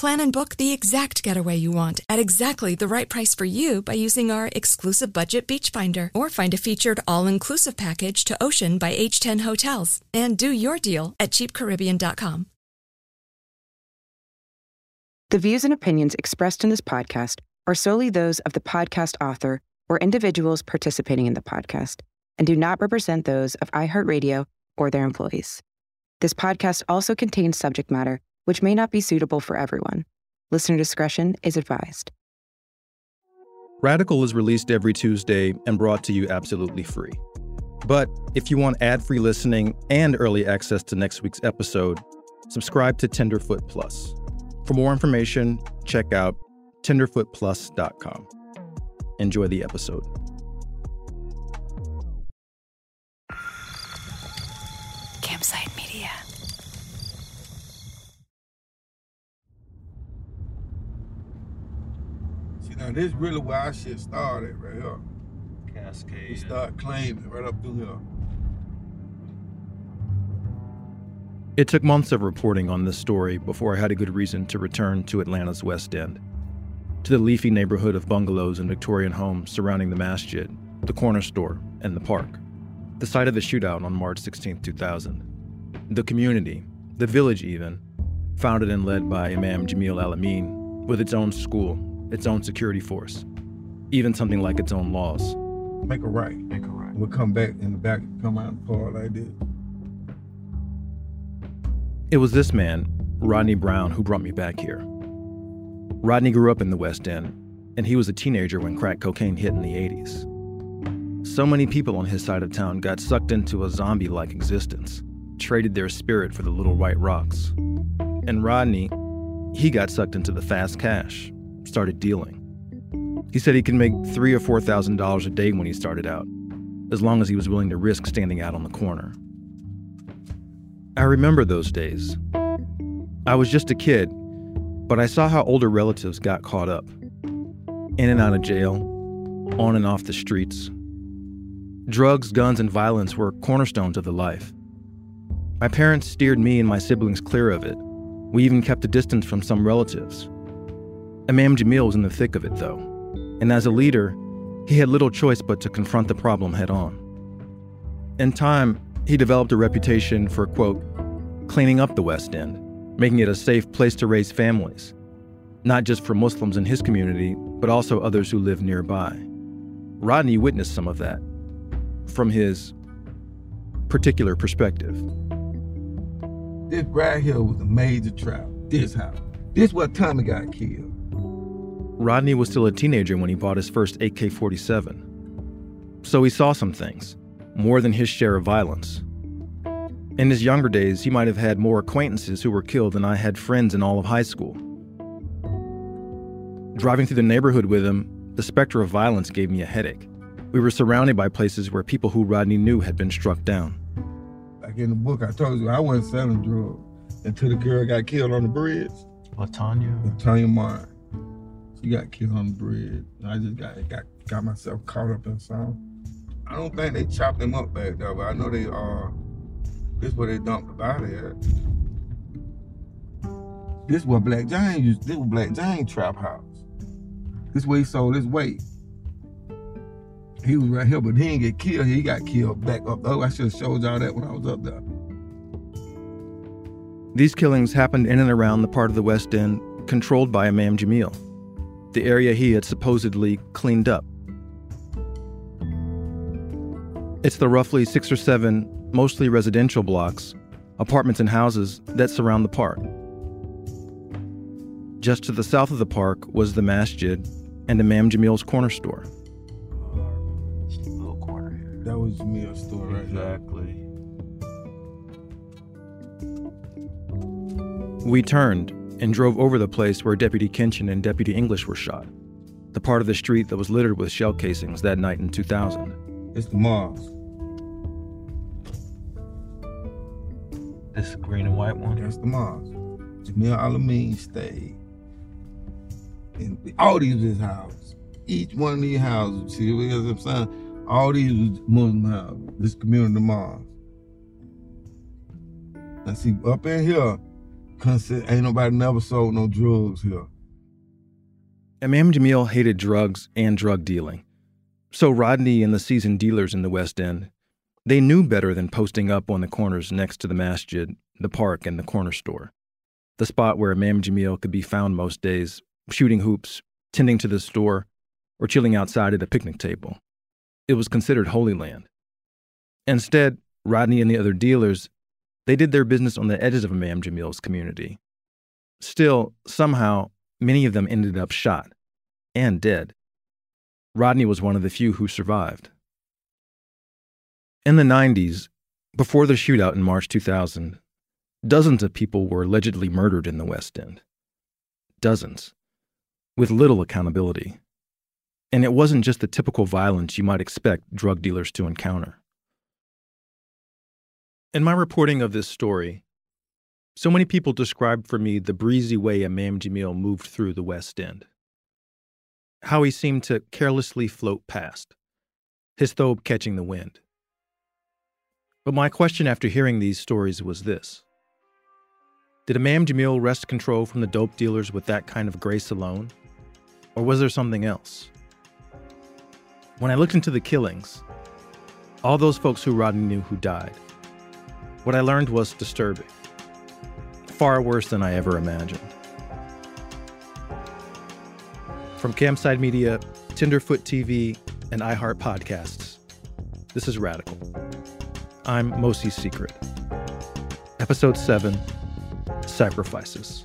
Plan and book the exact getaway you want at exactly the right price for you by using our exclusive budget beach finder or find a featured all-inclusive package to Ocean by H10 Hotels and do your deal at cheapcaribbean.com. The views and opinions expressed in this podcast are solely those of the podcast author or individuals participating in the podcast and do not represent those of iHeartRadio or their employees. This podcast also contains subject matter which may not be suitable for everyone. Listener discretion is advised. Radical is released every Tuesday and brought to you absolutely free. But if you want ad free listening and early access to next week's episode, subscribe to Tenderfoot Plus. For more information, check out tenderfootplus.com. Enjoy the episode. Campside Media. Now this really where our shit started right here. We Cascade. start claiming right up through here. It took months of reporting on this story before I had a good reason to return to Atlanta's West End, to the leafy neighborhood of bungalows and Victorian homes surrounding the masjid, the corner store, and the park, the site of the shootout on March 16, 2000. The community, the village even, founded and led by Imam Jamil Al Amin, with its own school, its own security force, even something like its own laws. Make a right. Make a right. We'll come back in the back, come out and part like this. It was this man, Rodney Brown, who brought me back here. Rodney grew up in the West End, and he was a teenager when crack cocaine hit in the 80s. So many people on his side of town got sucked into a zombie like existence, traded their spirit for the little white rocks. And Rodney, he got sucked into the fast cash, started dealing. He said he could make three or four thousand dollars a day when he started out, as long as he was willing to risk standing out on the corner. I remember those days. I was just a kid, but I saw how older relatives got caught up. In and out of jail, on and off the streets. Drugs, guns, and violence were cornerstones of the life. My parents steered me and my siblings clear of it. We even kept a distance from some relatives. Imam Jamil was in the thick of it, though, and as a leader, he had little choice but to confront the problem head on. In time, he developed a reputation for, quote, cleaning up the West End, making it a safe place to raise families, not just for Muslims in his community, but also others who live nearby. Rodney witnessed some of that from his particular perspective. This right here was a major trap. This house. This where Tommy got killed. Rodney was still a teenager when he bought his first AK 47. So he saw some things, more than his share of violence. In his younger days, he might have had more acquaintances who were killed than I had friends in all of high school. Driving through the neighborhood with him, the specter of violence gave me a headache. We were surrounded by places where people who Rodney knew had been struck down. Like in the book, I told you I wasn't selling drugs until the girl got killed on the bridge. Latanya. Tanya Martin. She got killed on the bridge. I just got got got myself caught up in some. I don't think they chopped them up back there, but I know they are. this where they dumped the body at. This where Black James used. This was Black James trap house. This where he sold his weight. He was right here, but he didn't get killed. He got killed back up. Oh, I should have showed y'all that when I was up there. These killings happened in and around the part of the West End controlled by Imam Jamil, the area he had supposedly cleaned up. It's the roughly six or seven, mostly residential blocks apartments and houses that surround the park. Just to the south of the park was the masjid and Imam Jamil's corner store. Little corner. That was Jamil's store right there. Exactly. We turned and drove over the place where Deputy Kinchen and Deputy English were shot, the part of the street that was littered with shell casings that night in 2000. It's the mosque. This green and white one. That's the mosque. Jamil Al Amin stayed. And all these was his houses. Each one of these houses, see what I'm saying? All these was Muslim houses. This community of mosque. And see, up in here, consider, ain't nobody never sold no drugs here. Imam Jamil hated drugs and drug dealing. So Rodney and the seasoned dealers in the West End, they knew better than posting up on the corners next to the masjid, the park, and the corner store. The spot where Imam Jamil could be found most days, shooting hoops, tending to the store, or chilling outside at a picnic table. It was considered holy land. Instead, Rodney and the other dealers, they did their business on the edges of Imam Jamil's community. Still, somehow, many of them ended up shot and dead. Rodney was one of the few who survived. In the 90s, before the shootout in March 2000, dozens of people were allegedly murdered in the West End. Dozens. With little accountability. And it wasn't just the typical violence you might expect drug dealers to encounter. In my reporting of this story, so many people described for me the breezy way Imam Jamil moved through the West End. How he seemed to carelessly float past, his thobe catching the wind. But my question after hearing these stories was this Did Imam Jamil wrest control from the dope dealers with that kind of grace alone? Or was there something else? When I looked into the killings, all those folks who Rodney knew who died, what I learned was disturbing. Far worse than I ever imagined. From Campside Media, Tenderfoot TV, and iHeart Podcasts, this is Radical. I'm Mosi Secret. Episode 7 Sacrifices.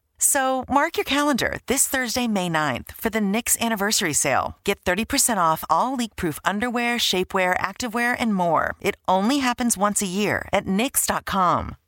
So mark your calendar this Thursday, May 9th for the Knix anniversary sale. Get 30% off all leak-proof underwear, shapewear, activewear, and more. It only happens once a year at Knix.com.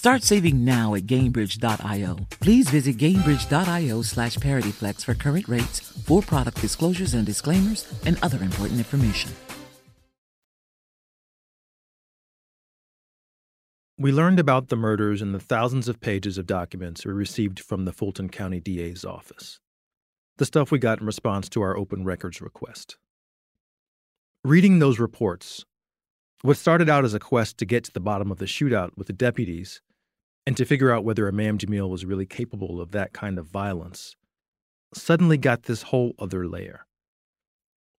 Start saving now at Gainbridge.io. Please visit Gainbridge.io slash ParityFlex for current rates, for product disclosures and disclaimers, and other important information. We learned about the murders in the thousands of pages of documents we received from the Fulton County DA's office. the stuff we got in response to our open records request. Reading those reports, what started out as a quest to get to the bottom of the shootout with the deputies and to figure out whether Imam Jamil was really capable of that kind of violence suddenly got this whole other layer.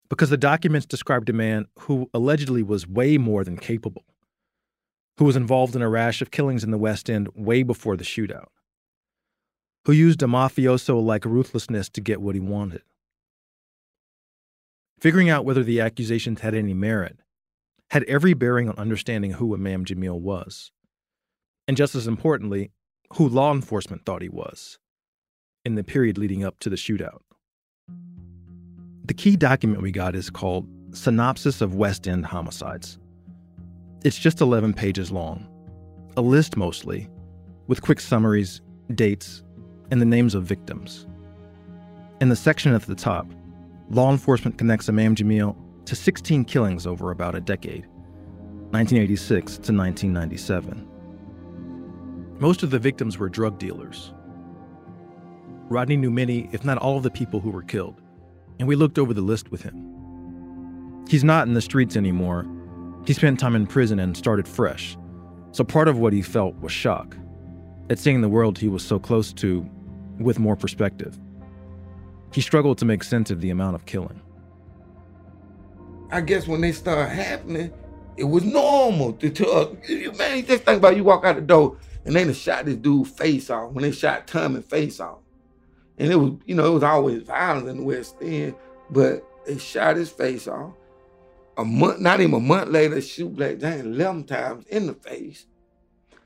Because the documents described a man who allegedly was way more than capable, who was involved in a rash of killings in the West End way before the shootout, who used a mafioso like ruthlessness to get what he wanted. Figuring out whether the accusations had any merit had every bearing on understanding who Imam Jamil was. And just as importantly, who law enforcement thought he was in the period leading up to the shootout. The key document we got is called Synopsis of West End Homicides. It's just 11 pages long, a list mostly, with quick summaries, dates, and the names of victims. In the section at the top, law enforcement connects Imam Jamil to 16 killings over about a decade, 1986 to 1997. Most of the victims were drug dealers. Rodney knew many, if not all, of the people who were killed, and we looked over the list with him. He's not in the streets anymore. He spent time in prison and started fresh, so part of what he felt was shock at seeing the world he was so close to with more perspective. He struggled to make sense of the amount of killing. I guess when they start happening, it was normal to tell man, you just think about you walk out the door and they shot this dude face off when they shot Tommy face off. And it was, you know, it was always violence in the West End, but they shot his face off. A month, not even a month later, shoot Black James 11 times in the face.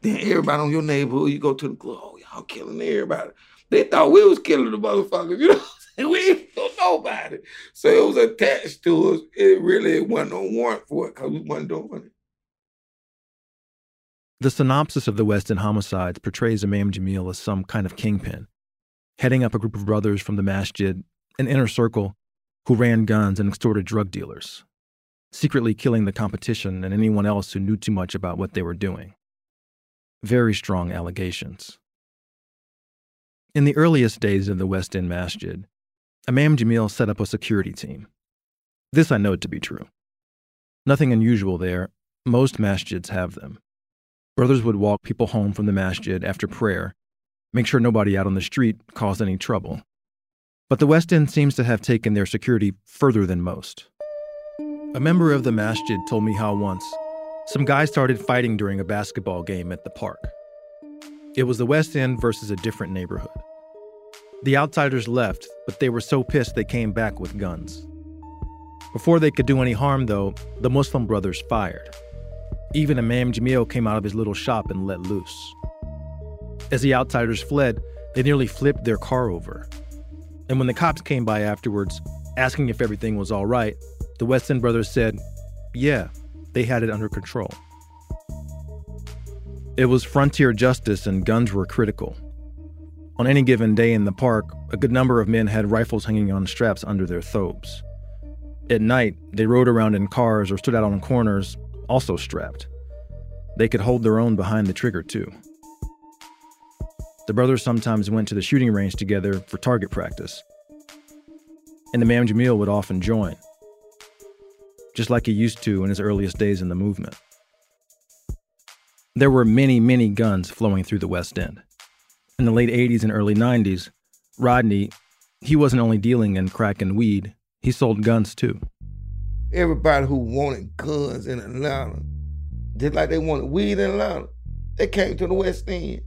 Then everybody on your neighborhood, you go to the club, oh, y'all killing everybody. They thought we was killing the motherfuckers, you know we ain't know nobody. So it was attached to us. It really wasn't no warrant for it because we wasn't doing it. The synopsis of the West End homicides portrays Imam Jamil as some kind of kingpin, heading up a group of brothers from the masjid, an inner circle, who ran guns and extorted drug dealers, secretly killing the competition and anyone else who knew too much about what they were doing. Very strong allegations. In the earliest days of the West End Masjid, Imam Jamil set up a security team. This I know to be true. Nothing unusual there, most masjids have them. Brothers would walk people home from the masjid after prayer, make sure nobody out on the street caused any trouble. But the West End seems to have taken their security further than most. A member of the masjid told me how once some guys started fighting during a basketball game at the park. It was the West End versus a different neighborhood. The outsiders left, but they were so pissed they came back with guns. Before they could do any harm, though, the Muslim brothers fired. Even Imam Jamil came out of his little shop and let loose. As the outsiders fled, they nearly flipped their car over. And when the cops came by afterwards, asking if everything was all right, the West End brothers said, yeah, they had it under control. It was frontier justice and guns were critical. On any given day in the park, a good number of men had rifles hanging on straps under their thobes. At night, they rode around in cars or stood out on corners, also strapped. They could hold their own behind the trigger, too. The brothers sometimes went to the shooting range together for target practice. And the Imam Jamil would often join, just like he used to in his earliest days in the movement. There were many, many guns flowing through the West End in the late 80s and early 90s, Rodney, he wasn't only dealing in crack and weed, he sold guns too. Everybody who wanted guns in Atlanta, just like they wanted weed in Atlanta, they came to the West End.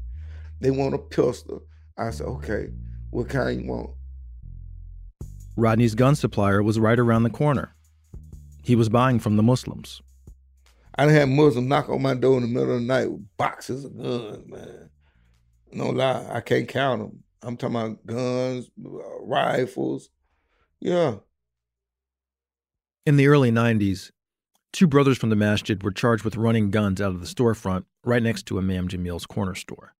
They want a pistol. I said, okay, what kind you want? Rodney's gun supplier was right around the corner. He was buying from the Muslims. I done had Muslims knock on my door in the middle of the night with boxes of guns, man. No lie, I can't count them. I'm talking about guns, uh, rifles. Yeah. In the early 90s, two brothers from the masjid were charged with running guns out of the storefront right next to Imam Jamil's corner store.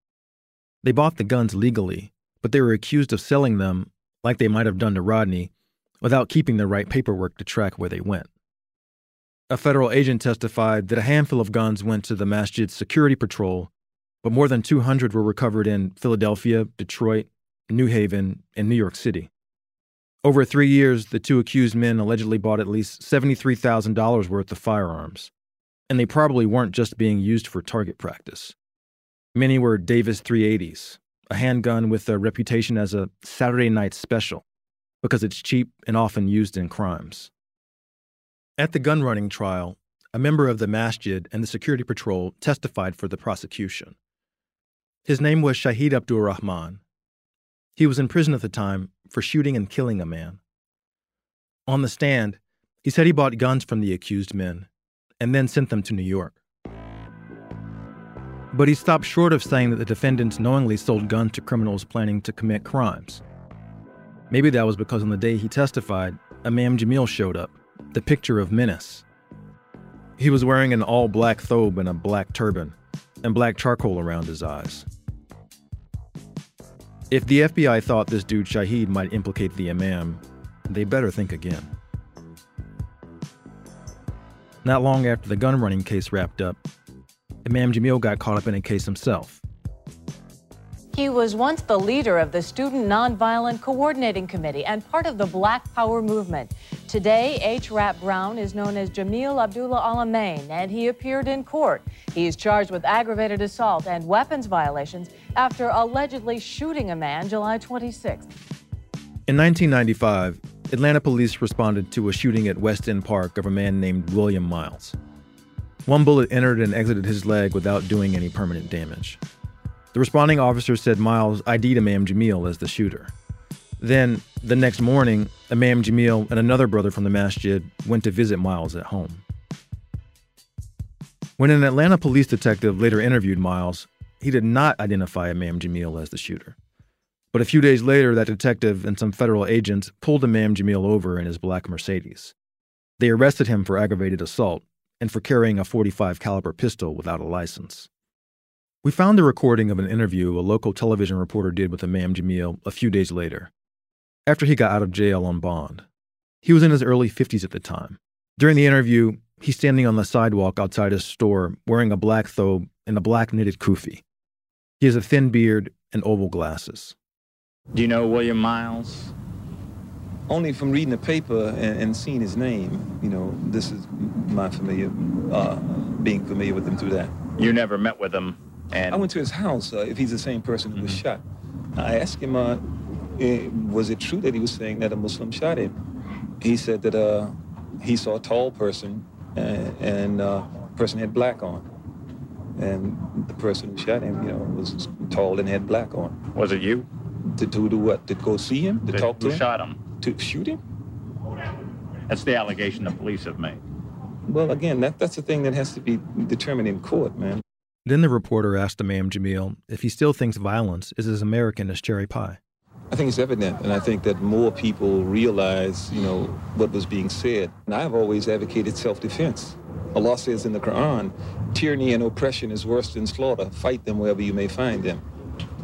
They bought the guns legally, but they were accused of selling them, like they might have done to Rodney, without keeping the right paperwork to track where they went. A federal agent testified that a handful of guns went to the masjid's security patrol but more than 200 were recovered in Philadelphia, Detroit, New Haven, and New York City. Over three years, the two accused men allegedly bought at least $73,000 worth of firearms, and they probably weren't just being used for target practice. Many were Davis 380s, a handgun with a reputation as a Saturday night special because it's cheap and often used in crimes. At the gun running trial, a member of the masjid and the security patrol testified for the prosecution. His name was Shahid Abdur Rahman. He was in prison at the time for shooting and killing a man. On the stand, he said he bought guns from the accused men and then sent them to New York. But he stopped short of saying that the defendants knowingly sold guns to criminals planning to commit crimes. Maybe that was because on the day he testified, Imam Jamil showed up, the picture of menace. He was wearing an all black thobe and a black turban, and black charcoal around his eyes. If the FBI thought this dude Shahid might implicate the Imam, they better think again. Not long after the gun running case wrapped up, Imam Jamil got caught up in a case himself. He was once the leader of the Student Nonviolent Coordinating Committee and part of the Black Power movement. Today, H. Rap Brown is known as Jamil Abdullah Al Amin, and he appeared in court. He is charged with aggravated assault and weapons violations after allegedly shooting a man July 26th. In 1995, Atlanta police responded to a shooting at West End Park of a man named William Miles. One bullet entered and exited his leg without doing any permanent damage. The responding officer said Miles ID'd Imam Jamil as the shooter. Then, the next morning, Imam Jamil and another brother from the masjid went to visit Miles at home. When an Atlanta police detective later interviewed Miles, he did not identify Imam Jamil as the shooter. But a few days later, that detective and some federal agents pulled Imam Jamil over in his black Mercedes. They arrested him for aggravated assault and for carrying a 45 caliber pistol without a license. We found the recording of an interview a local television reporter did with Imam Jamil a few days later, after he got out of jail on bond. He was in his early 50s at the time. During the interview, he's standing on the sidewalk outside his store wearing a black thobe and a black knitted kufi. He has a thin beard and oval glasses. Do you know William Miles? Only from reading the paper and, and seeing his name. You know, this is my familiar, uh, being familiar with him through that. You never met with him? And I went to his house, uh, if he's the same person who was mm-hmm. shot. I asked him, uh, eh, was it true that he was saying that a Muslim shot him? He said that uh, he saw a tall person and, and uh, person had black on. And the person who shot him, you know, was tall and had black on. Was it you? To, to do what? To go see him? To Did, talk to him? shot him? To shoot him? That's the allegation the police have made. Well, again, that, that's the thing that has to be determined in court, man. Then the reporter asked Imam Jamil if he still thinks violence is as American as cherry pie. I think it's evident, and I think that more people realize, you know, what was being said. And I've always advocated self-defense. Allah says in the Quran, tyranny and oppression is worse than slaughter. Fight them wherever you may find them.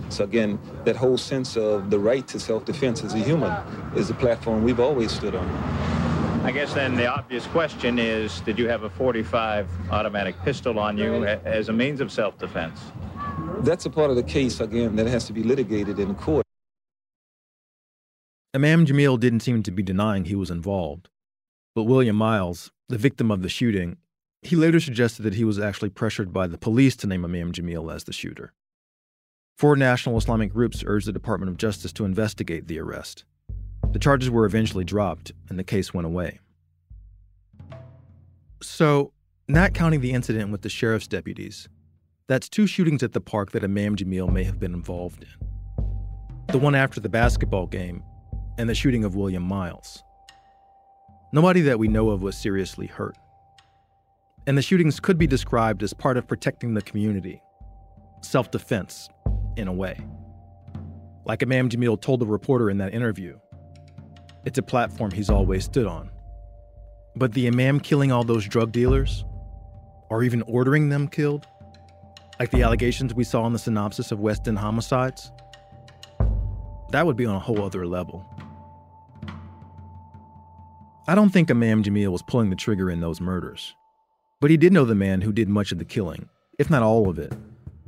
So again, that whole sense of the right to self-defense as a human is the platform we've always stood on. I guess then the obvious question is, did you have a 45 automatic pistol on you as a means of self-defense? That's a part of the case, again, that has to be litigated in court. Imam Jamil didn't seem to be denying he was involved. But William Miles, the victim of the shooting, he later suggested that he was actually pressured by the police to name Imam Jamil as the shooter. Four national Islamic groups urged the Department of Justice to investigate the arrest. The charges were eventually dropped, and the case went away. So, not counting the incident with the sheriff's deputies, that's two shootings at the park that Imam Jamil may have been involved in. The one after the basketball game, and the shooting of William Miles. Nobody that we know of was seriously hurt. And the shootings could be described as part of protecting the community, self defense, in a way. Like Imam Jamil told the reporter in that interview, it's a platform he's always stood on. But the Imam killing all those drug dealers, or even ordering them killed, like the allegations we saw in the synopsis of West End homicides, that would be on a whole other level. I don't think Imam Jamil was pulling the trigger in those murders, but he did know the man who did much of the killing, if not all of it,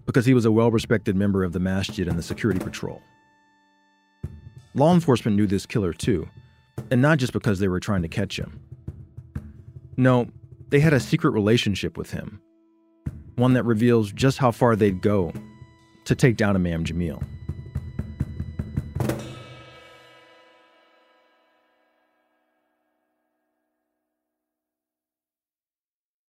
because he was a well respected member of the masjid and the security patrol. Law enforcement knew this killer too, And not just because they were trying to catch him. No, they had a secret relationship with him, one that reveals just how far they'd go to take down Imam Jamil.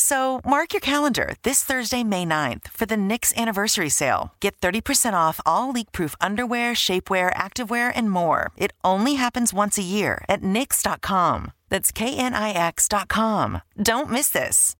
So mark your calendar this Thursday, May 9th for the Knix anniversary sale. Get 30% off all leak-proof underwear, shapewear, activewear, and more. It only happens once a year at knix.com. That's K-N-I-X.com. Don't miss this.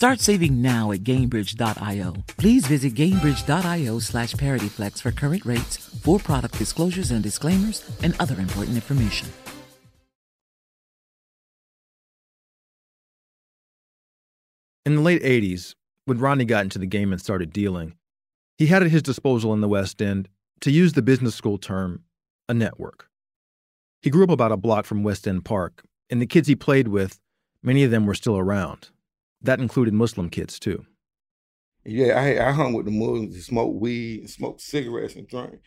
Start saving now at Gainbridge.io. Please visit Gainbridge.io slash ParityFlex for current rates, for product disclosures and disclaimers, and other important information. In the late 80s, when Rodney got into the game and started dealing, he had at his disposal in the West End, to use the business school term, a network. He grew up about a block from West End Park, and the kids he played with, many of them were still around. That included Muslim kids, too. Yeah, I, I hung with the Muslims that smoked weed and smoked cigarettes and drank.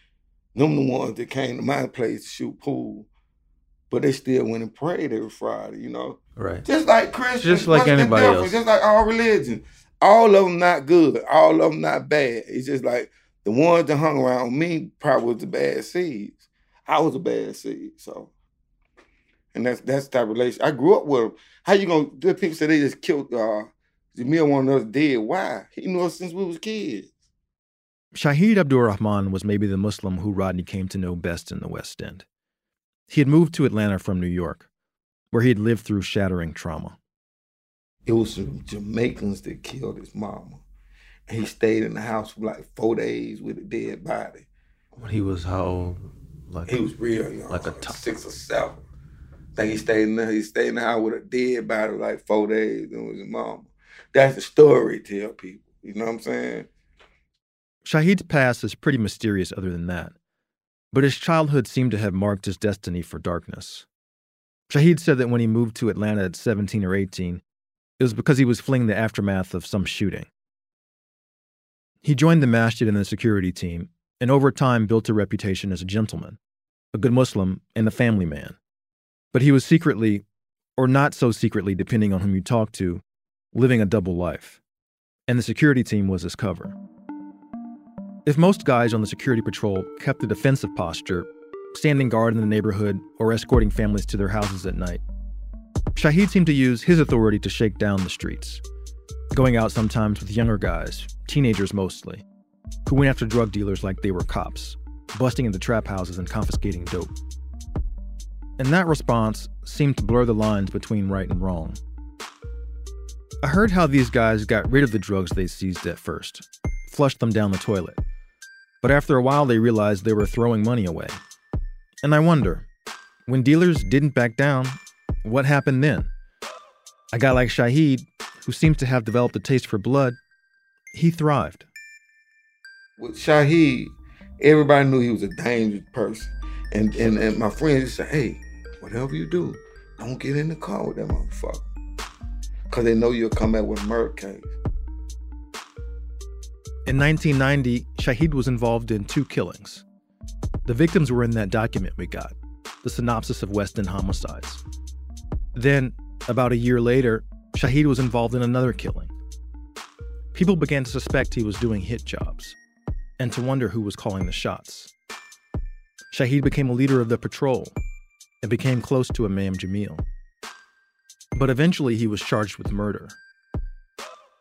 Them the ones that came to my place to shoot pool. But they still went and prayed every Friday, you know? Right. Just like Christians. Just like what's anybody else. Just like all religions. All of them not good. All of them not bad. It's just like the ones that hung around me probably was the bad seeds. I was a bad seed, so. And that's that's that relation. I grew up with them. How you gonna? The people say they just killed uh, Jamil one of us dead. Why? He knew us since we was kids. Shahid Abdurrahman was maybe the Muslim who Rodney came to know best in the West End. He had moved to Atlanta from New York, where he had lived through shattering trauma. It was some Jamaicans that killed his mama. And he stayed in the house for like four days with a dead body. When he was how old? Like He was real young, Like a six or seven. Think he stayed in the, he stayed in the house with a dead body like four days and was his mama. That's the story tell people. You know what I'm saying? Shahid's past is pretty mysterious other than that, but his childhood seemed to have marked his destiny for darkness. Shahid said that when he moved to Atlanta at 17 or 18, it was because he was fleeing the aftermath of some shooting. He joined the masjid and the security team, and over time built a reputation as a gentleman, a good Muslim, and a family man. But he was secretly, or not so secretly depending on whom you talk to, living a double life. And the security team was his cover. If most guys on the security patrol kept a defensive posture, standing guard in the neighborhood or escorting families to their houses at night, Shahid seemed to use his authority to shake down the streets, going out sometimes with younger guys, teenagers mostly, who went after drug dealers like they were cops, busting into trap houses and confiscating dope. And that response seemed to blur the lines between right and wrong. I heard how these guys got rid of the drugs they seized at first, flushed them down the toilet. But after a while, they realized they were throwing money away. And I wonder, when dealers didn't back down, what happened then? A guy like Shahid, who seems to have developed a taste for blood, he thrived. With Shahid, Everybody knew he was a dangerous person. And and, and my friends say, hey, whatever you do, don't get in the car with that motherfucker. Cause they know you'll come back with murder case. In 1990, Shahid was involved in two killings. The victims were in that document we got, the synopsis of West End homicides. Then, about a year later, Shahid was involved in another killing. People began to suspect he was doing hit jobs and to wonder who was calling the shots. Shaheed became a leader of the patrol and became close to Imam Jamil. But eventually he was charged with murder.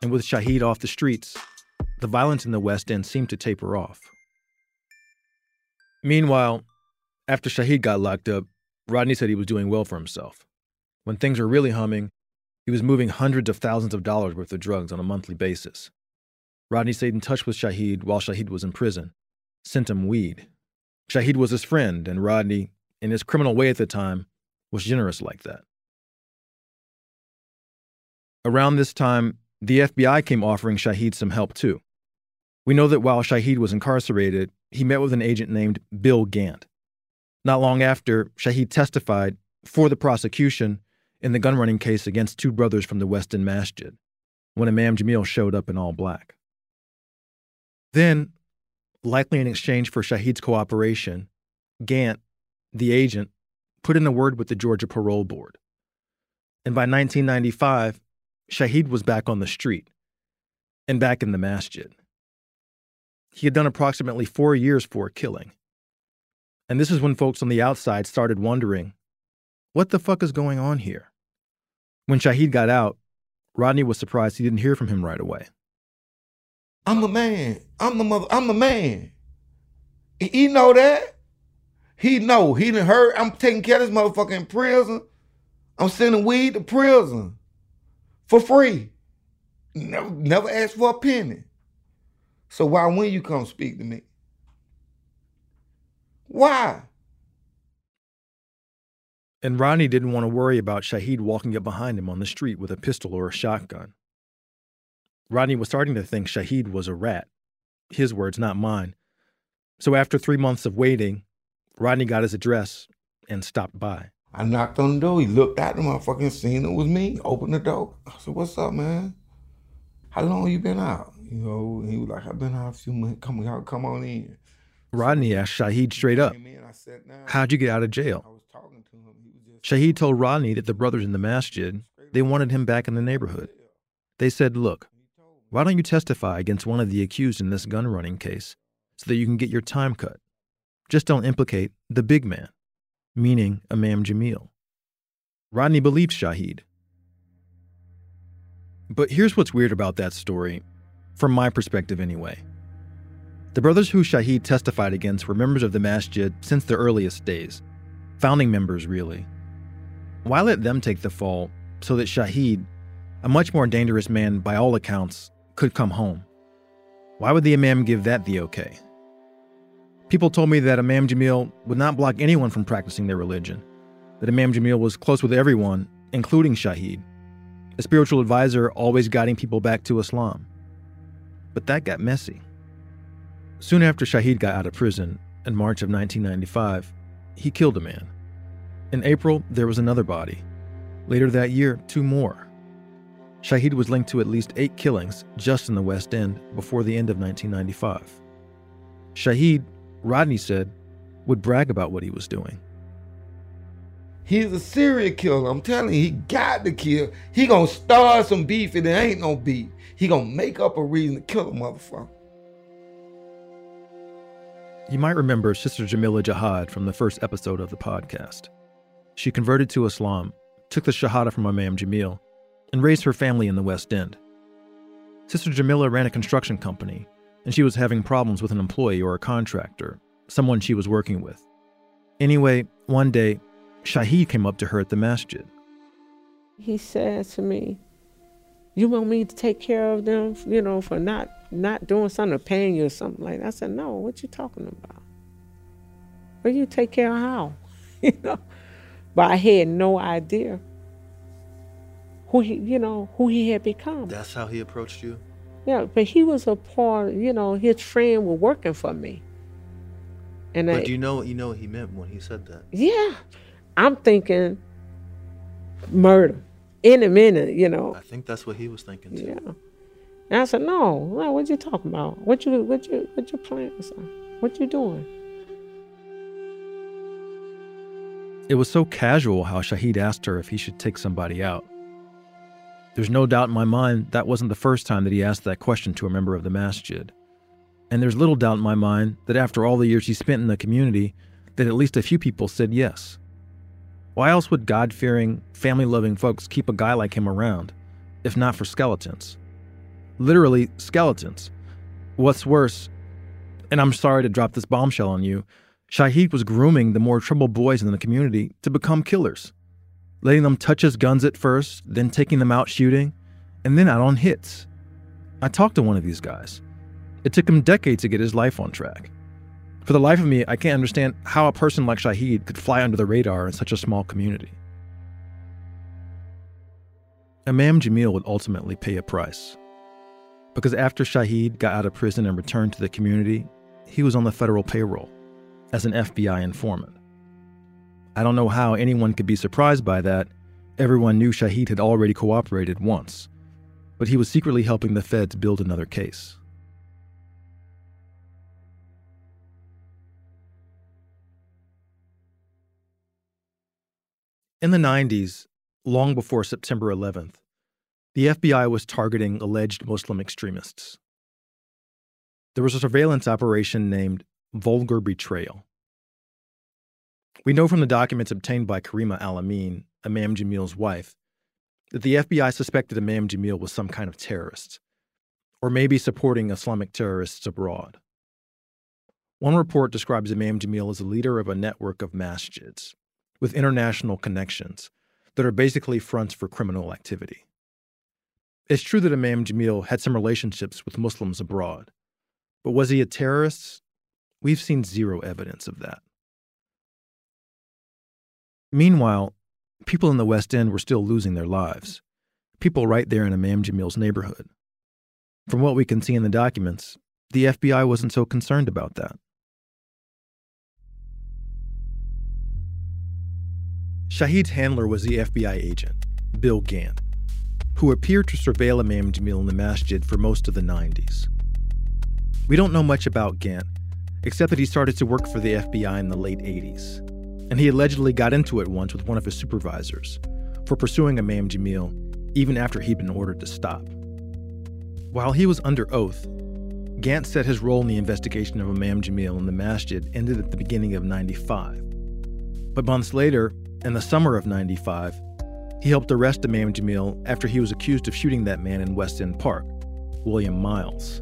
And with Shaheed off the streets, the violence in the West End seemed to taper off. Meanwhile, after Shaheed got locked up, Rodney said he was doing well for himself. When things were really humming, he was moving hundreds of thousands of dollars worth of drugs on a monthly basis. Rodney stayed in touch with Shaheed while Shaheed was in prison, sent him weed. Shaheed was his friend, and Rodney, in his criminal way at the time, was generous like that. Around this time, the FBI came offering Shaheed some help too. We know that while Shaheed was incarcerated, he met with an agent named Bill Gant. Not long after, Shaheed testified for the prosecution in the gun running case against two brothers from the West End Masjid when Imam Jamil showed up in all black. Then, likely in exchange for Shahid's cooperation, Gant, the agent, put in a word with the Georgia Parole Board. And by 1995, Shahid was back on the street and back in the masjid. He had done approximately four years for a killing. And this is when folks on the outside started wondering what the fuck is going on here? When Shahid got out, Rodney was surprised he didn't hear from him right away. I'm a man. I'm the mother. I'm the man. He know that. He know. He done heard. I'm taking care of this motherfucker in prison. I'm sending weed to prison for free. Never, never asked for a penny. So why when you come speak to me? Why? And Ronnie didn't want to worry about Shaheed walking up behind him on the street with a pistol or a shotgun. Rodney was starting to think Shaheed was a rat. His words, not mine. So after three months of waiting, Rodney got his address and stopped by. I knocked on the door. He looked at the motherfucking scene. It was me. Opened the door. I said, "What's up, man? How long you been out?" You know, he was like, "I've been out a few months. Come on, come on in." Rodney asked Shaheed straight up, "How'd you get out of jail?" Shaheed told Rodney that the brothers in the masjid they wanted him back in the neighborhood. They said, "Look, why don't you testify against one of the accused in this gun running case so that you can get your time cut? Just don't implicate the big man." meaning Imam Jamil. Rodney believed Shahid. But here's what's weird about that story, from my perspective anyway. The brothers who Shahid testified against were members of the masjid since the earliest days, founding members, really. Why let them take the fall so that Shahid, a much more dangerous man by all accounts, could come home? Why would the Imam give that the okay? People told me that Imam Jamil would not block anyone from practicing their religion, that Imam Jamil was close with everyone, including Shaheed, a spiritual advisor always guiding people back to Islam. But that got messy. Soon after Shaheed got out of prison, in March of 1995, he killed a man. In April, there was another body. Later that year, two more. Shaheed was linked to at least eight killings just in the West End before the end of 1995. Shaheed Rodney said, would brag about what he was doing. He's a serial killer. I'm telling you, he got to kill. He gonna start some beef and there ain't no beef. He gonna make up a reason to kill a motherfucker. You might remember Sister Jamila Jihad from the first episode of the podcast. She converted to Islam, took the Shahada from Imam Jamil, and raised her family in the West End. Sister Jamila ran a construction company and she was having problems with an employee or a contractor, someone she was working with. Anyway, one day, Shaheed came up to her at the masjid. He said to me, You want me to take care of them, you know, for not not doing something or paying you or something like that? I said, No, what you talking about? Well, you take care of how? you know? But I had no idea who he, you know, who he had become. That's how he approached you? Yeah, but he was a part, you know, his friend was working for me. And But I, do you know what you know what he meant when he said that? yeah, I'm thinking murder in a minute, you know. I think that's what he was thinking too. Yeah. And I said, no, no, what you talking about? What you what you what your plans are? What you doing? It was so casual how Shahid asked her if he should take somebody out. There's no doubt in my mind that wasn't the first time that he asked that question to a member of the masjid. And there's little doubt in my mind that after all the years he spent in the community, that at least a few people said yes. Why else would God fearing, family loving folks keep a guy like him around, if not for skeletons? Literally, skeletons. What's worse, and I'm sorry to drop this bombshell on you, Shahid was grooming the more troubled boys in the community to become killers, letting them touch his guns at first, then taking them out shooting, and then out on hits. I talked to one of these guys. It took him decades to get his life on track. For the life of me, I can't understand how a person like Shahid could fly under the radar in such a small community. Imam Jamil would ultimately pay a price. Because after Shahid got out of prison and returned to the community, he was on the federal payroll as an FBI informant. I don't know how anyone could be surprised by that. Everyone knew Shahid had already cooperated once, but he was secretly helping the feds build another case. In the 90s, long before September 11th, the FBI was targeting alleged Muslim extremists. There was a surveillance operation named Vulgar Betrayal. We know from the documents obtained by Karima Al Imam Jamil's wife, that the FBI suspected Imam Jamil was some kind of terrorist, or maybe supporting Islamic terrorists abroad. One report describes Imam Jamil as a leader of a network of masjids with international connections that are basically fronts for criminal activity. It's true that Imam Jamil had some relationships with Muslims abroad, but was he a terrorist? We've seen zero evidence of that. Meanwhile, people in the West End were still losing their lives. People right there in Imam Jamil's neighborhood. From what we can see in the documents, the FBI wasn't so concerned about that. Shahid's handler was the FBI agent, Bill Gant, who appeared to surveil Imam Jamil in the masjid for most of the 90s. We don't know much about Gant, except that he started to work for the FBI in the late 80s, and he allegedly got into it once with one of his supervisors for pursuing a Imam Jamil even after he'd been ordered to stop. While he was under oath, Gant said his role in the investigation of Imam Jamil in the masjid ended at the beginning of 95. But months later, in the summer of 95, he helped arrest Imam Jamil after he was accused of shooting that man in West End Park, William Miles.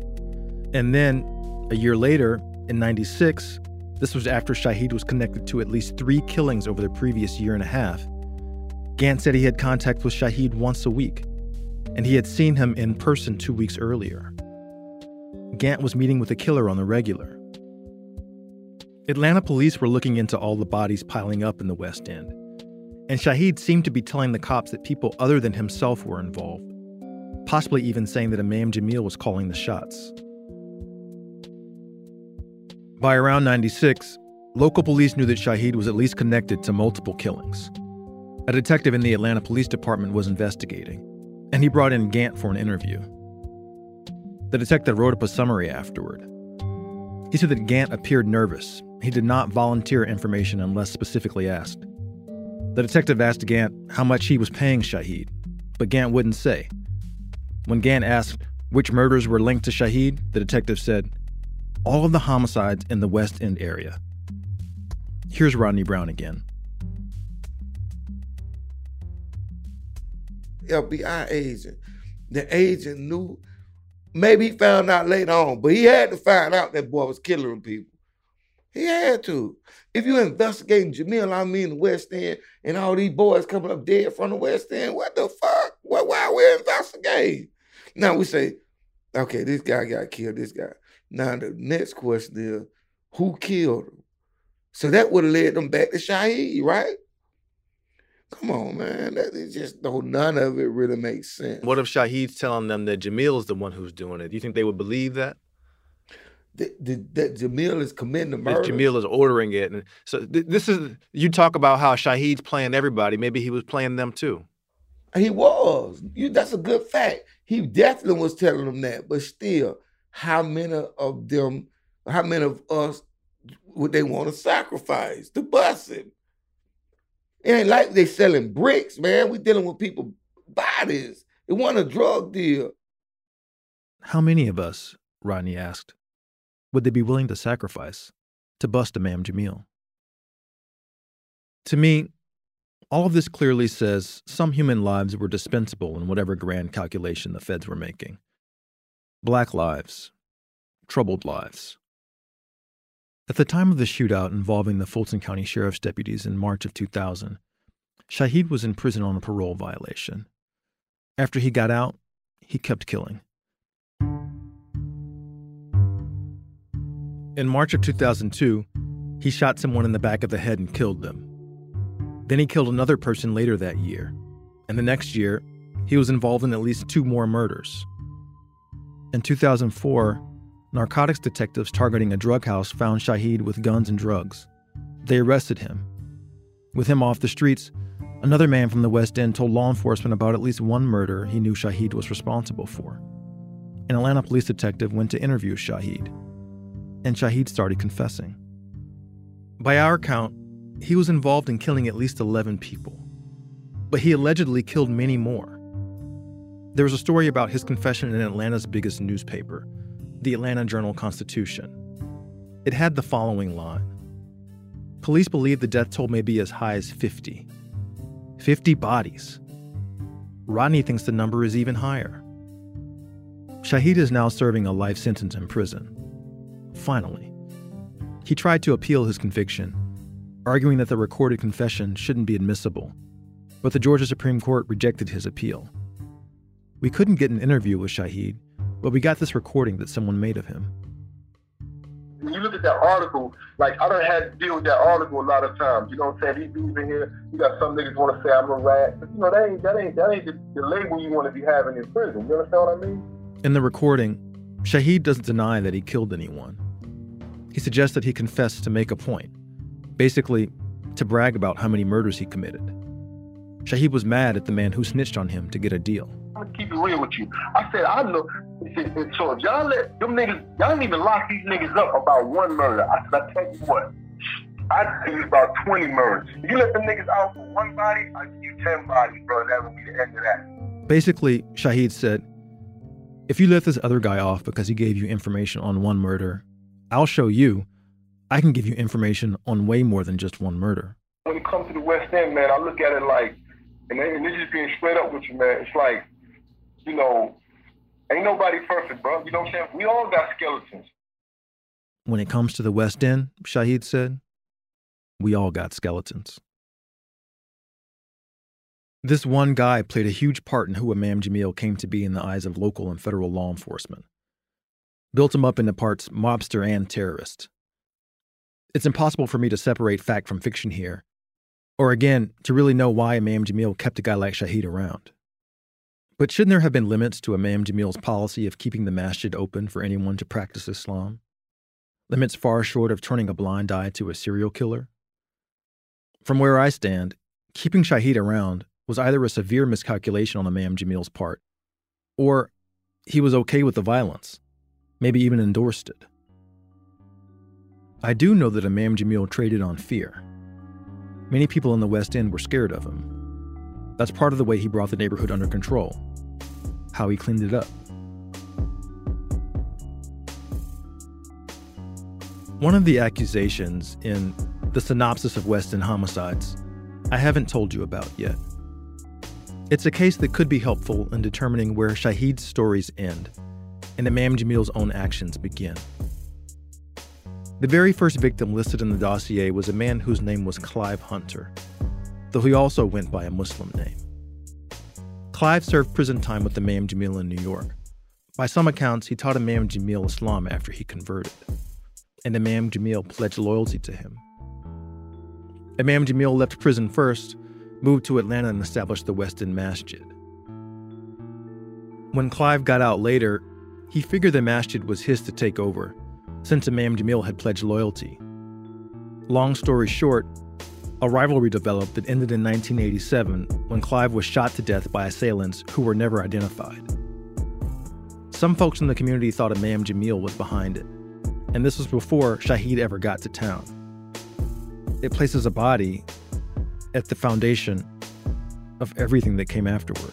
And then, a year later, in 96, this was after Shahid was connected to at least three killings over the previous year and a half. Gant said he had contact with Shahid once a week, and he had seen him in person two weeks earlier. Gant was meeting with the killer on the regular. Atlanta police were looking into all the bodies piling up in the West End, and Shahid seemed to be telling the cops that people other than himself were involved, possibly even saying that Imam Jamil was calling the shots. By around 96, local police knew that Shahid was at least connected to multiple killings. A detective in the Atlanta Police Department was investigating, and he brought in Gant for an interview. The detective wrote up a summary afterward. He said that Gant appeared nervous. He did not volunteer information unless specifically asked. The detective asked Gant how much he was paying Shahid, but Gant wouldn't say. When Gant asked which murders were linked to Shahid, the detective said, all of the homicides in the West End area. Here's Rodney Brown again. FBI agent. The agent knew. Maybe he found out later on, but he had to find out that boy was killing people. He had to. If you investigating Jamil, I mean the West End, and all these boys coming up dead from the West End, what the fuck? Why we investigating? Now we say, okay, this guy got killed, this guy. Now the next question is, who killed him? So that would have led them back to Shahid, right? Come on, man. That is just no none of it really makes sense. What if Shahid's telling them that Jamil is the one who's doing it? Do you think they would believe that? that, that, that Jamil is committing the murder. That Jamil is ordering it, and so th- this is you talk about how Shahid's playing everybody. Maybe he was playing them too. He was. You, that's a good fact. He definitely was telling them that. But still, how many of them, how many of us would they want to sacrifice to bust him? It ain't like they selling bricks, man. We dealing with people bodies. It wasn't a drug deal. How many of us, Rodney asked, would they be willing to sacrifice to bust a Imam Jamil? To me, all of this clearly says some human lives were dispensable in whatever grand calculation the feds were making. Black lives, troubled lives. At the time of the shootout involving the Fulton County Sheriff's deputies in March of 2000, Shahid was in prison on a parole violation. After he got out, he kept killing. In March of 2002, he shot someone in the back of the head and killed them. Then he killed another person later that year. And the next year, he was involved in at least two more murders. In 2004, narcotics detectives targeting a drug house found Shahid with guns and drugs. They arrested him. With him off the streets, another man from the West End told law enforcement about at least one murder he knew Shahid was responsible for. An Atlanta police detective went to interview Shahid, and Shahid started confessing. By our count, he was involved in killing at least 11 people, but he allegedly killed many more. There was a story about his confession in Atlanta's biggest newspaper, the Atlanta Journal Constitution. It had the following line Police believe the death toll may be as high as 50. 50 bodies. Rodney thinks the number is even higher. Shahid is now serving a life sentence in prison. Finally, he tried to appeal his conviction arguing that the recorded confession shouldn't be admissible, but the Georgia Supreme Court rejected his appeal. We couldn't get an interview with Shahid, but we got this recording that someone made of him. When you look at that article, like I don't had to deal with that article a lot of times. You know what I'm saying? These dudes in here, you got some niggas want to say I'm a rat. But you know, that ain't that ain't that ain't the, the label you want to be having in prison. You understand what I mean? In the recording, Shahid doesn't deny that he killed anyone. He suggests that he confessed to make a point basically to brag about how many murders he committed. Shahid was mad at the man who snitched on him to get a deal. I'm gonna keep it real with you. I said, I know. So if y'all let them niggas, y'all didn't even lock these niggas up about one murder. I said, I tell you what, I it's about 20 murders. If you let them niggas out for one body, I give you 10 bodies, bro. That would be the end of that. Basically, Shahid said, if you let this other guy off because he gave you information on one murder, I'll show you I can give you information on way more than just one murder. When it comes to the West End, man, I look at it like, and, and this is being straight up with you, man. It's like, you know, ain't nobody perfect, bro. You know what I'm saying? We all got skeletons. When it comes to the West End, Shahid said, we all got skeletons. This one guy played a huge part in who Imam Jamil came to be in the eyes of local and federal law enforcement. Built him up into parts mobster and terrorist. It's impossible for me to separate fact from fiction here, or again, to really know why Imam Jamil kept a guy like Shahid around. But shouldn't there have been limits to Imam Jamil's policy of keeping the masjid open for anyone to practice Islam? Limits far short of turning a blind eye to a serial killer? From where I stand, keeping Shahid around was either a severe miscalculation on Imam Jamil's part, or he was okay with the violence, maybe even endorsed it. I do know that Imam Jamil traded on fear. Many people in the West End were scared of him. That's part of the way he brought the neighborhood under control, how he cleaned it up. One of the accusations in the synopsis of West End homicides I haven't told you about yet. It's a case that could be helpful in determining where Shahid's stories end and Imam Jamil's own actions begin. The very first victim listed in the dossier was a man whose name was Clive Hunter, though he also went by a Muslim name. Clive served prison time with the Imam Jamil in New York. By some accounts, he taught Imam Jamil Islam after he converted, and Imam Jamil pledged loyalty to him. Imam Jamil left prison first, moved to Atlanta, and established the West End Masjid. When Clive got out later, he figured the masjid was his to take over since Imam Jamil had pledged loyalty. Long story short, a rivalry developed that ended in 1987 when Clive was shot to death by assailants who were never identified. Some folks in the community thought Imam Jamil was behind it, and this was before Shahid ever got to town. It places a body at the foundation of everything that came afterward.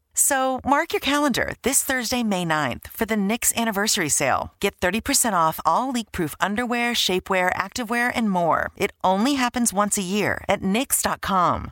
So mark your calendar this Thursday, May 9th for the Knix anniversary sale. Get 30% off all leak-proof underwear, shapewear, activewear, and more. It only happens once a year at Knix.com.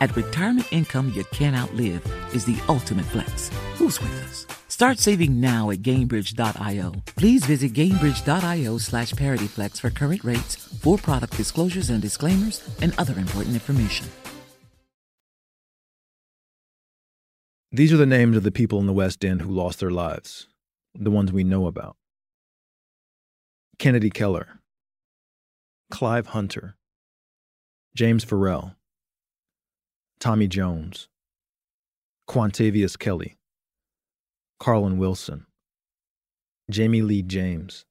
At retirement income you can't outlive is the ultimate flex. Who's with us? Start saving now at Gainbridge.io. Please visit Gainbridge.io slash ParityFlex for current rates, for product disclosures and disclaimers, and other important information. These are the names of the people in the West End who lost their lives, the ones we know about. Kennedy Keller, Clive Hunter, James Farrell, Tommy Jones, Quantavious Kelly, Carlin Wilson, Jamie Lee James,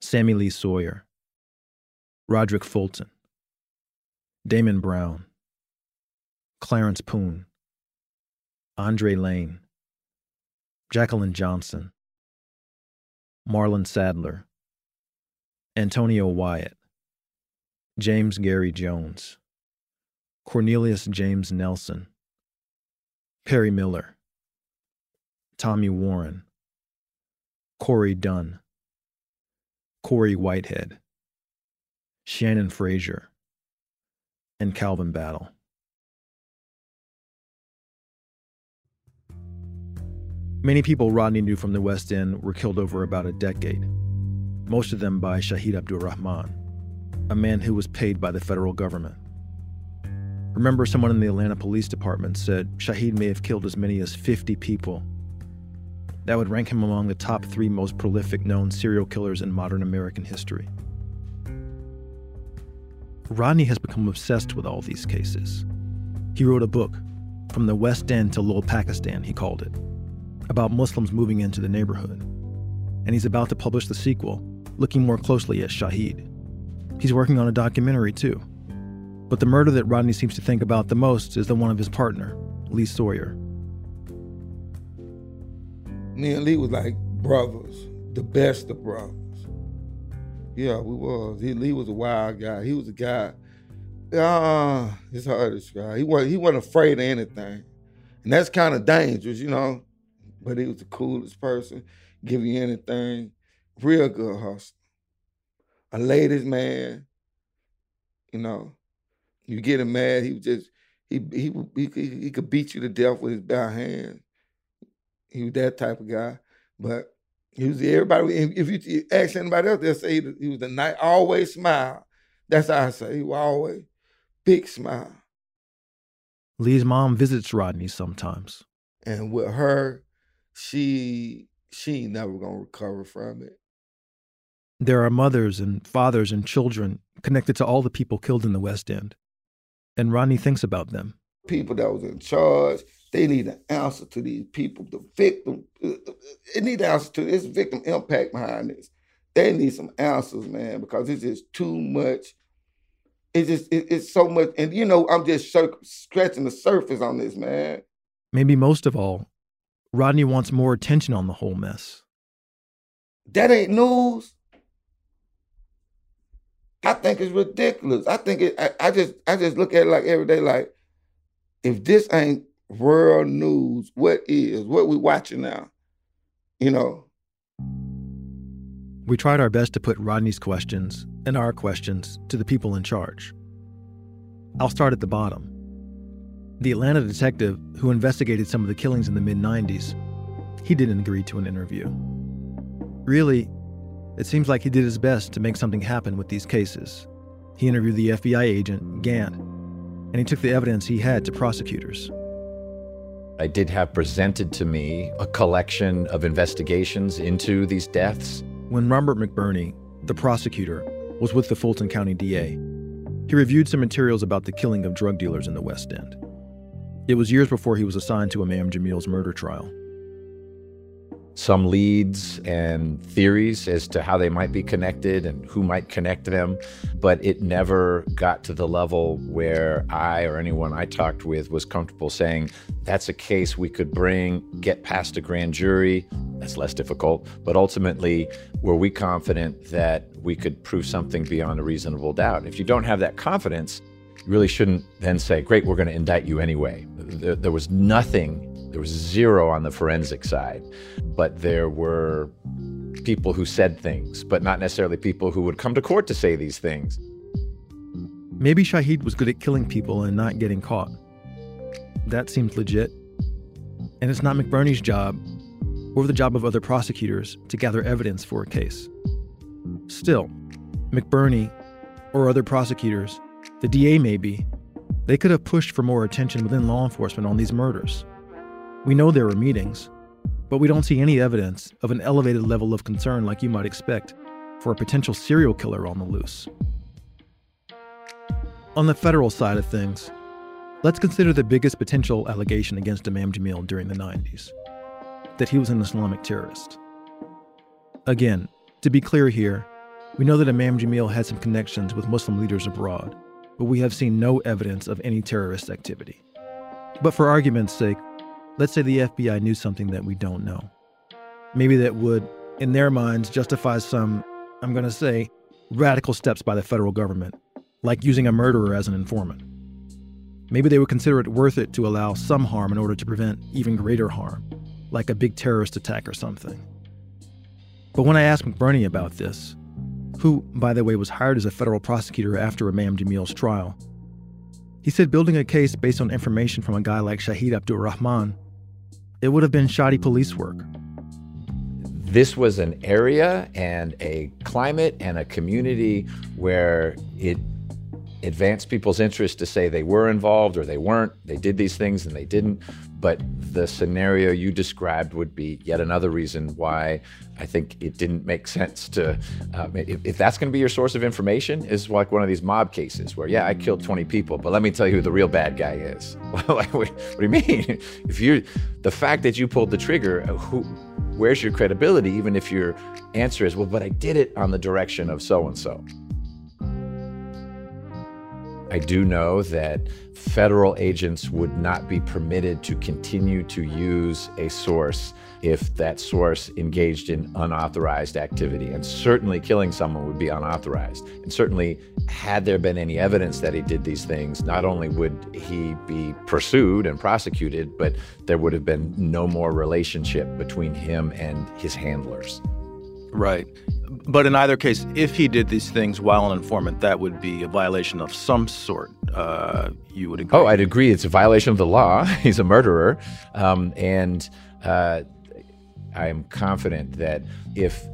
Sammy Lee Sawyer, Roderick Fulton, Damon Brown, Clarence Poon, Andre Lane, Jacqueline Johnson, Marlon Sadler, Antonio Wyatt, James Gary Jones, Cornelius James Nelson, Perry Miller, Tommy Warren, Corey Dunn, Corey Whitehead, Shannon Frazier, and Calvin Battle. Many people Rodney knew from the West End were killed over about a decade, most of them by Shahid Abdurrahman, a man who was paid by the federal government. Remember, someone in the Atlanta Police Department said Shahid may have killed as many as 50 people. That would rank him among the top three most prolific known serial killers in modern American history. Rodney has become obsessed with all these cases. He wrote a book, From the West End to Little Pakistan, he called it, about Muslims moving into the neighborhood. And he's about to publish the sequel, looking more closely at Shahid. He's working on a documentary, too. But the murder that Rodney seems to think about the most is the one of his partner, Lee Sawyer. Me and Lee was like brothers, the best of brothers. Yeah, we was. He, Lee was a wild guy. He was a guy. Uh, it's hard to describe. He wasn't. He wasn't afraid of anything, and that's kind of dangerous, you know. But he was the coolest person. Give you anything. Real good hustler. A ladies man. You know, you get him mad, he just he he he he could beat you to death with his bare hand. He was that type of guy, but he was everybody. If you ask anybody else, they'll say he was the night always smile. That's how I say he was always big smile. Lee's mom visits Rodney sometimes. And with her, she she ain't never gonna recover from it. There are mothers and fathers and children connected to all the people killed in the West End. And Rodney thinks about them. People that was in charge, they need an answer to these people. The victim, it need an answer to this victim impact behind this. They need some answers, man, because it's just too much. It's just it, it's so much, and you know, I'm just scratching the surface on this, man. Maybe most of all, Rodney wants more attention on the whole mess. That ain't news. I think it's ridiculous. I think it. I, I just I just look at it like every day. Like, if this ain't world news, what is? What we watching now? You know. We tried our best to put Rodney's questions and our questions to the people in charge. I'll start at the bottom. The Atlanta detective who investigated some of the killings in the mid 90s, he didn't agree to an interview. Really, it seems like he did his best to make something happen with these cases. He interviewed the FBI agent, Gant, and he took the evidence he had to prosecutors. I did have presented to me a collection of investigations into these deaths. When Robert McBurney, the prosecutor, was with the Fulton County DA, he reviewed some materials about the killing of drug dealers in the West End. It was years before he was assigned to Imam Jamil's murder trial some leads and theories as to how they might be connected and who might connect them, but it never got to the level where I or anyone I talked with was comfortable saying that's a case we could bring, get past a grand jury. That's less difficult, but ultimately, were we confident that we could prove something beyond a reasonable doubt? If you don't have that confidence, you really shouldn't then say, Great, we're going to indict you anyway. There, there was nothing there was zero on the forensic side, but there were people who said things, but not necessarily people who would come to court to say these things. Maybe Shahid was good at killing people and not getting caught. That seems legit. And it's not McBurney's job or the job of other prosecutors to gather evidence for a case. Still, McBurney or other prosecutors, the DA maybe, they could have pushed for more attention within law enforcement on these murders. We know there were meetings, but we don't see any evidence of an elevated level of concern like you might expect for a potential serial killer on the loose. On the federal side of things, let's consider the biggest potential allegation against Imam Jamil during the 90s that he was an Islamic terrorist. Again, to be clear here, we know that Imam Jamil had some connections with Muslim leaders abroad, but we have seen no evidence of any terrorist activity. But for argument's sake, Let's say the FBI knew something that we don't know. Maybe that would, in their minds, justify some, I'm going to say, radical steps by the federal government, like using a murderer as an informant. Maybe they would consider it worth it to allow some harm in order to prevent even greater harm, like a big terrorist attack or something. But when I asked McBurney about this, who, by the way, was hired as a federal prosecutor after Imam Jamil's trial, he said building a case based on information from a guy like Shahid Abdul Rahman it would have been shoddy police work. This was an area and a climate and a community where it advanced people's interest to say they were involved or they weren't, they did these things and they didn't. But the scenario you described would be yet another reason why I think it didn't make sense to. Uh, if, if, that's going to be your source of information, is like one of these mob cases where, yeah, I killed 20 people, but let me tell you who the real bad guy is. what, do you mean? If you, the fact that you pulled the trigger, uh, who, where's your credibility? Even if your answer is, well, but I did it on the direction of so and so. I do know that federal agents would not be permitted to continue to use a source if that source engaged in unauthorized activity. And certainly killing someone would be unauthorized. And certainly, had there been any evidence that he did these things, not only would he be pursued and prosecuted, but there would have been no more relationship between him and his handlers. Right. But in either case, if he did these things while an informant, that would be a violation of some sort. Uh, you would agree? Oh, I'd agree. It's a violation of the law. He's a murderer. Um, and uh, I am confident that if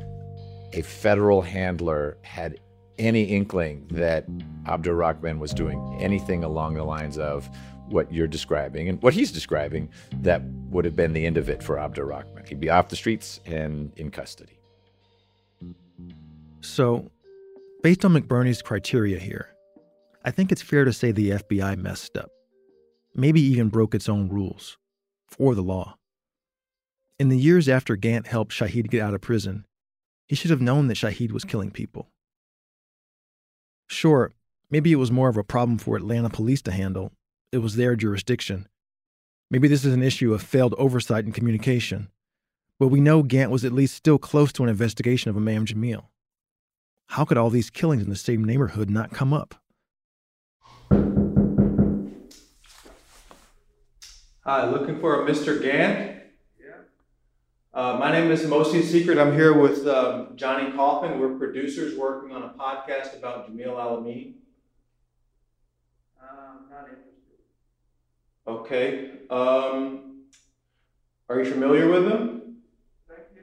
a federal handler had any inkling that Abdur Rahman was doing anything along the lines of what you're describing and what he's describing, that would have been the end of it for Abdur He'd be off the streets and in custody. So, based on McBurney's criteria here, I think it's fair to say the FBI messed up, maybe even broke its own rules or the law. In the years after Gant helped Shahid get out of prison, he should have known that Shahid was killing people. Sure, maybe it was more of a problem for Atlanta police to handle, it was their jurisdiction. Maybe this is an issue of failed oversight and communication, but we know Gant was at least still close to an investigation of Imam Jamil. How could all these killings in the same neighborhood not come up? Hi, looking for a Mr. Gant? Yeah. Uh, my name is Mosi Secret. I'm here with um, Johnny Kaufman. We're producers working on a podcast about Jamil Al-Amin. Um, not interested. Okay. Um, are you familiar with him? Thank you.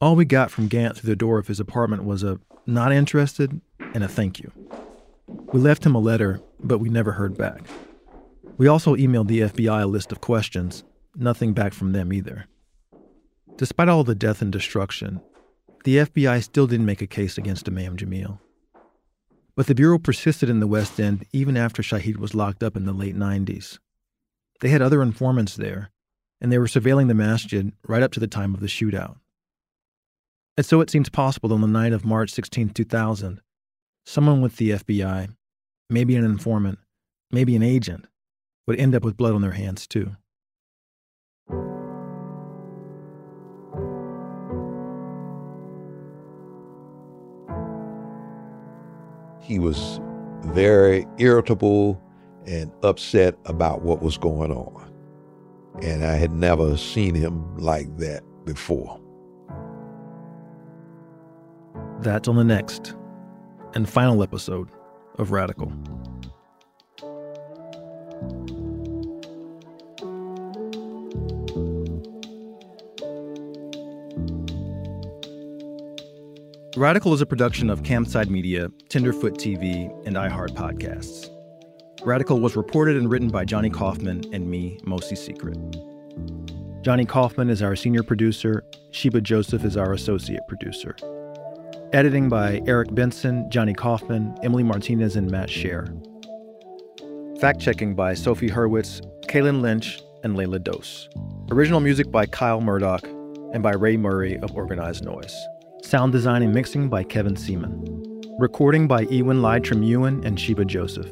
All we got from Gant through the door of his apartment was a not interested and a thank you. We left him a letter, but we never heard back. We also emailed the FBI a list of questions, nothing back from them either. Despite all the death and destruction, the FBI still didn't make a case against Imam Jamil. But the Bureau persisted in the West End even after Shahid was locked up in the late 90s. They had other informants there, and they were surveilling the masjid right up to the time of the shootout. And so it seems possible that on the night of March 16, 2000, someone with the FBI, maybe an informant, maybe an agent, would end up with blood on their hands too. He was very irritable and upset about what was going on. And I had never seen him like that before. That's on the next and final episode of Radical. Radical is a production of Campside Media, Tenderfoot TV, and iHeart Podcasts. Radical was reported and written by Johnny Kaufman and me, Mosi Secret. Johnny Kaufman is our senior producer, Sheba Joseph is our associate producer. Editing by Eric Benson, Johnny Kaufman, Emily Martinez, and Matt Scher. Fact checking by Sophie Hurwitz, Kaylin Lynch, and Layla Dose. Original music by Kyle Murdoch and by Ray Murray of Organized Noize. Sound design and mixing by Kevin Seaman. Recording by Ewan Lai Tremewan and Sheba Joseph.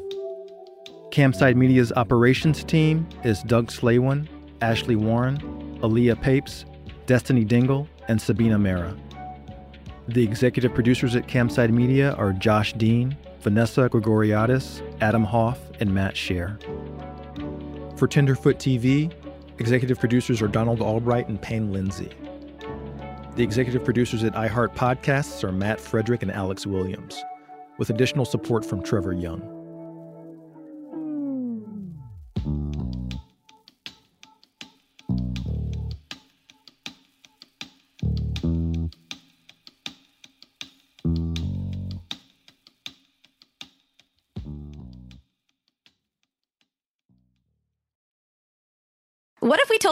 Campside Media's operations team is Doug Slaywin, Ashley Warren, Aaliyah Papes, Destiny Dingle, and Sabina Mera. The executive producers at Campside Media are Josh Dean, Vanessa Gregoriadis, Adam Hoff, and Matt Scher. For Tenderfoot TV, executive producers are Donald Albright and Payne Lindsay. The executive producers at iHeart Podcasts are Matt Frederick and Alex Williams, with additional support from Trevor Young.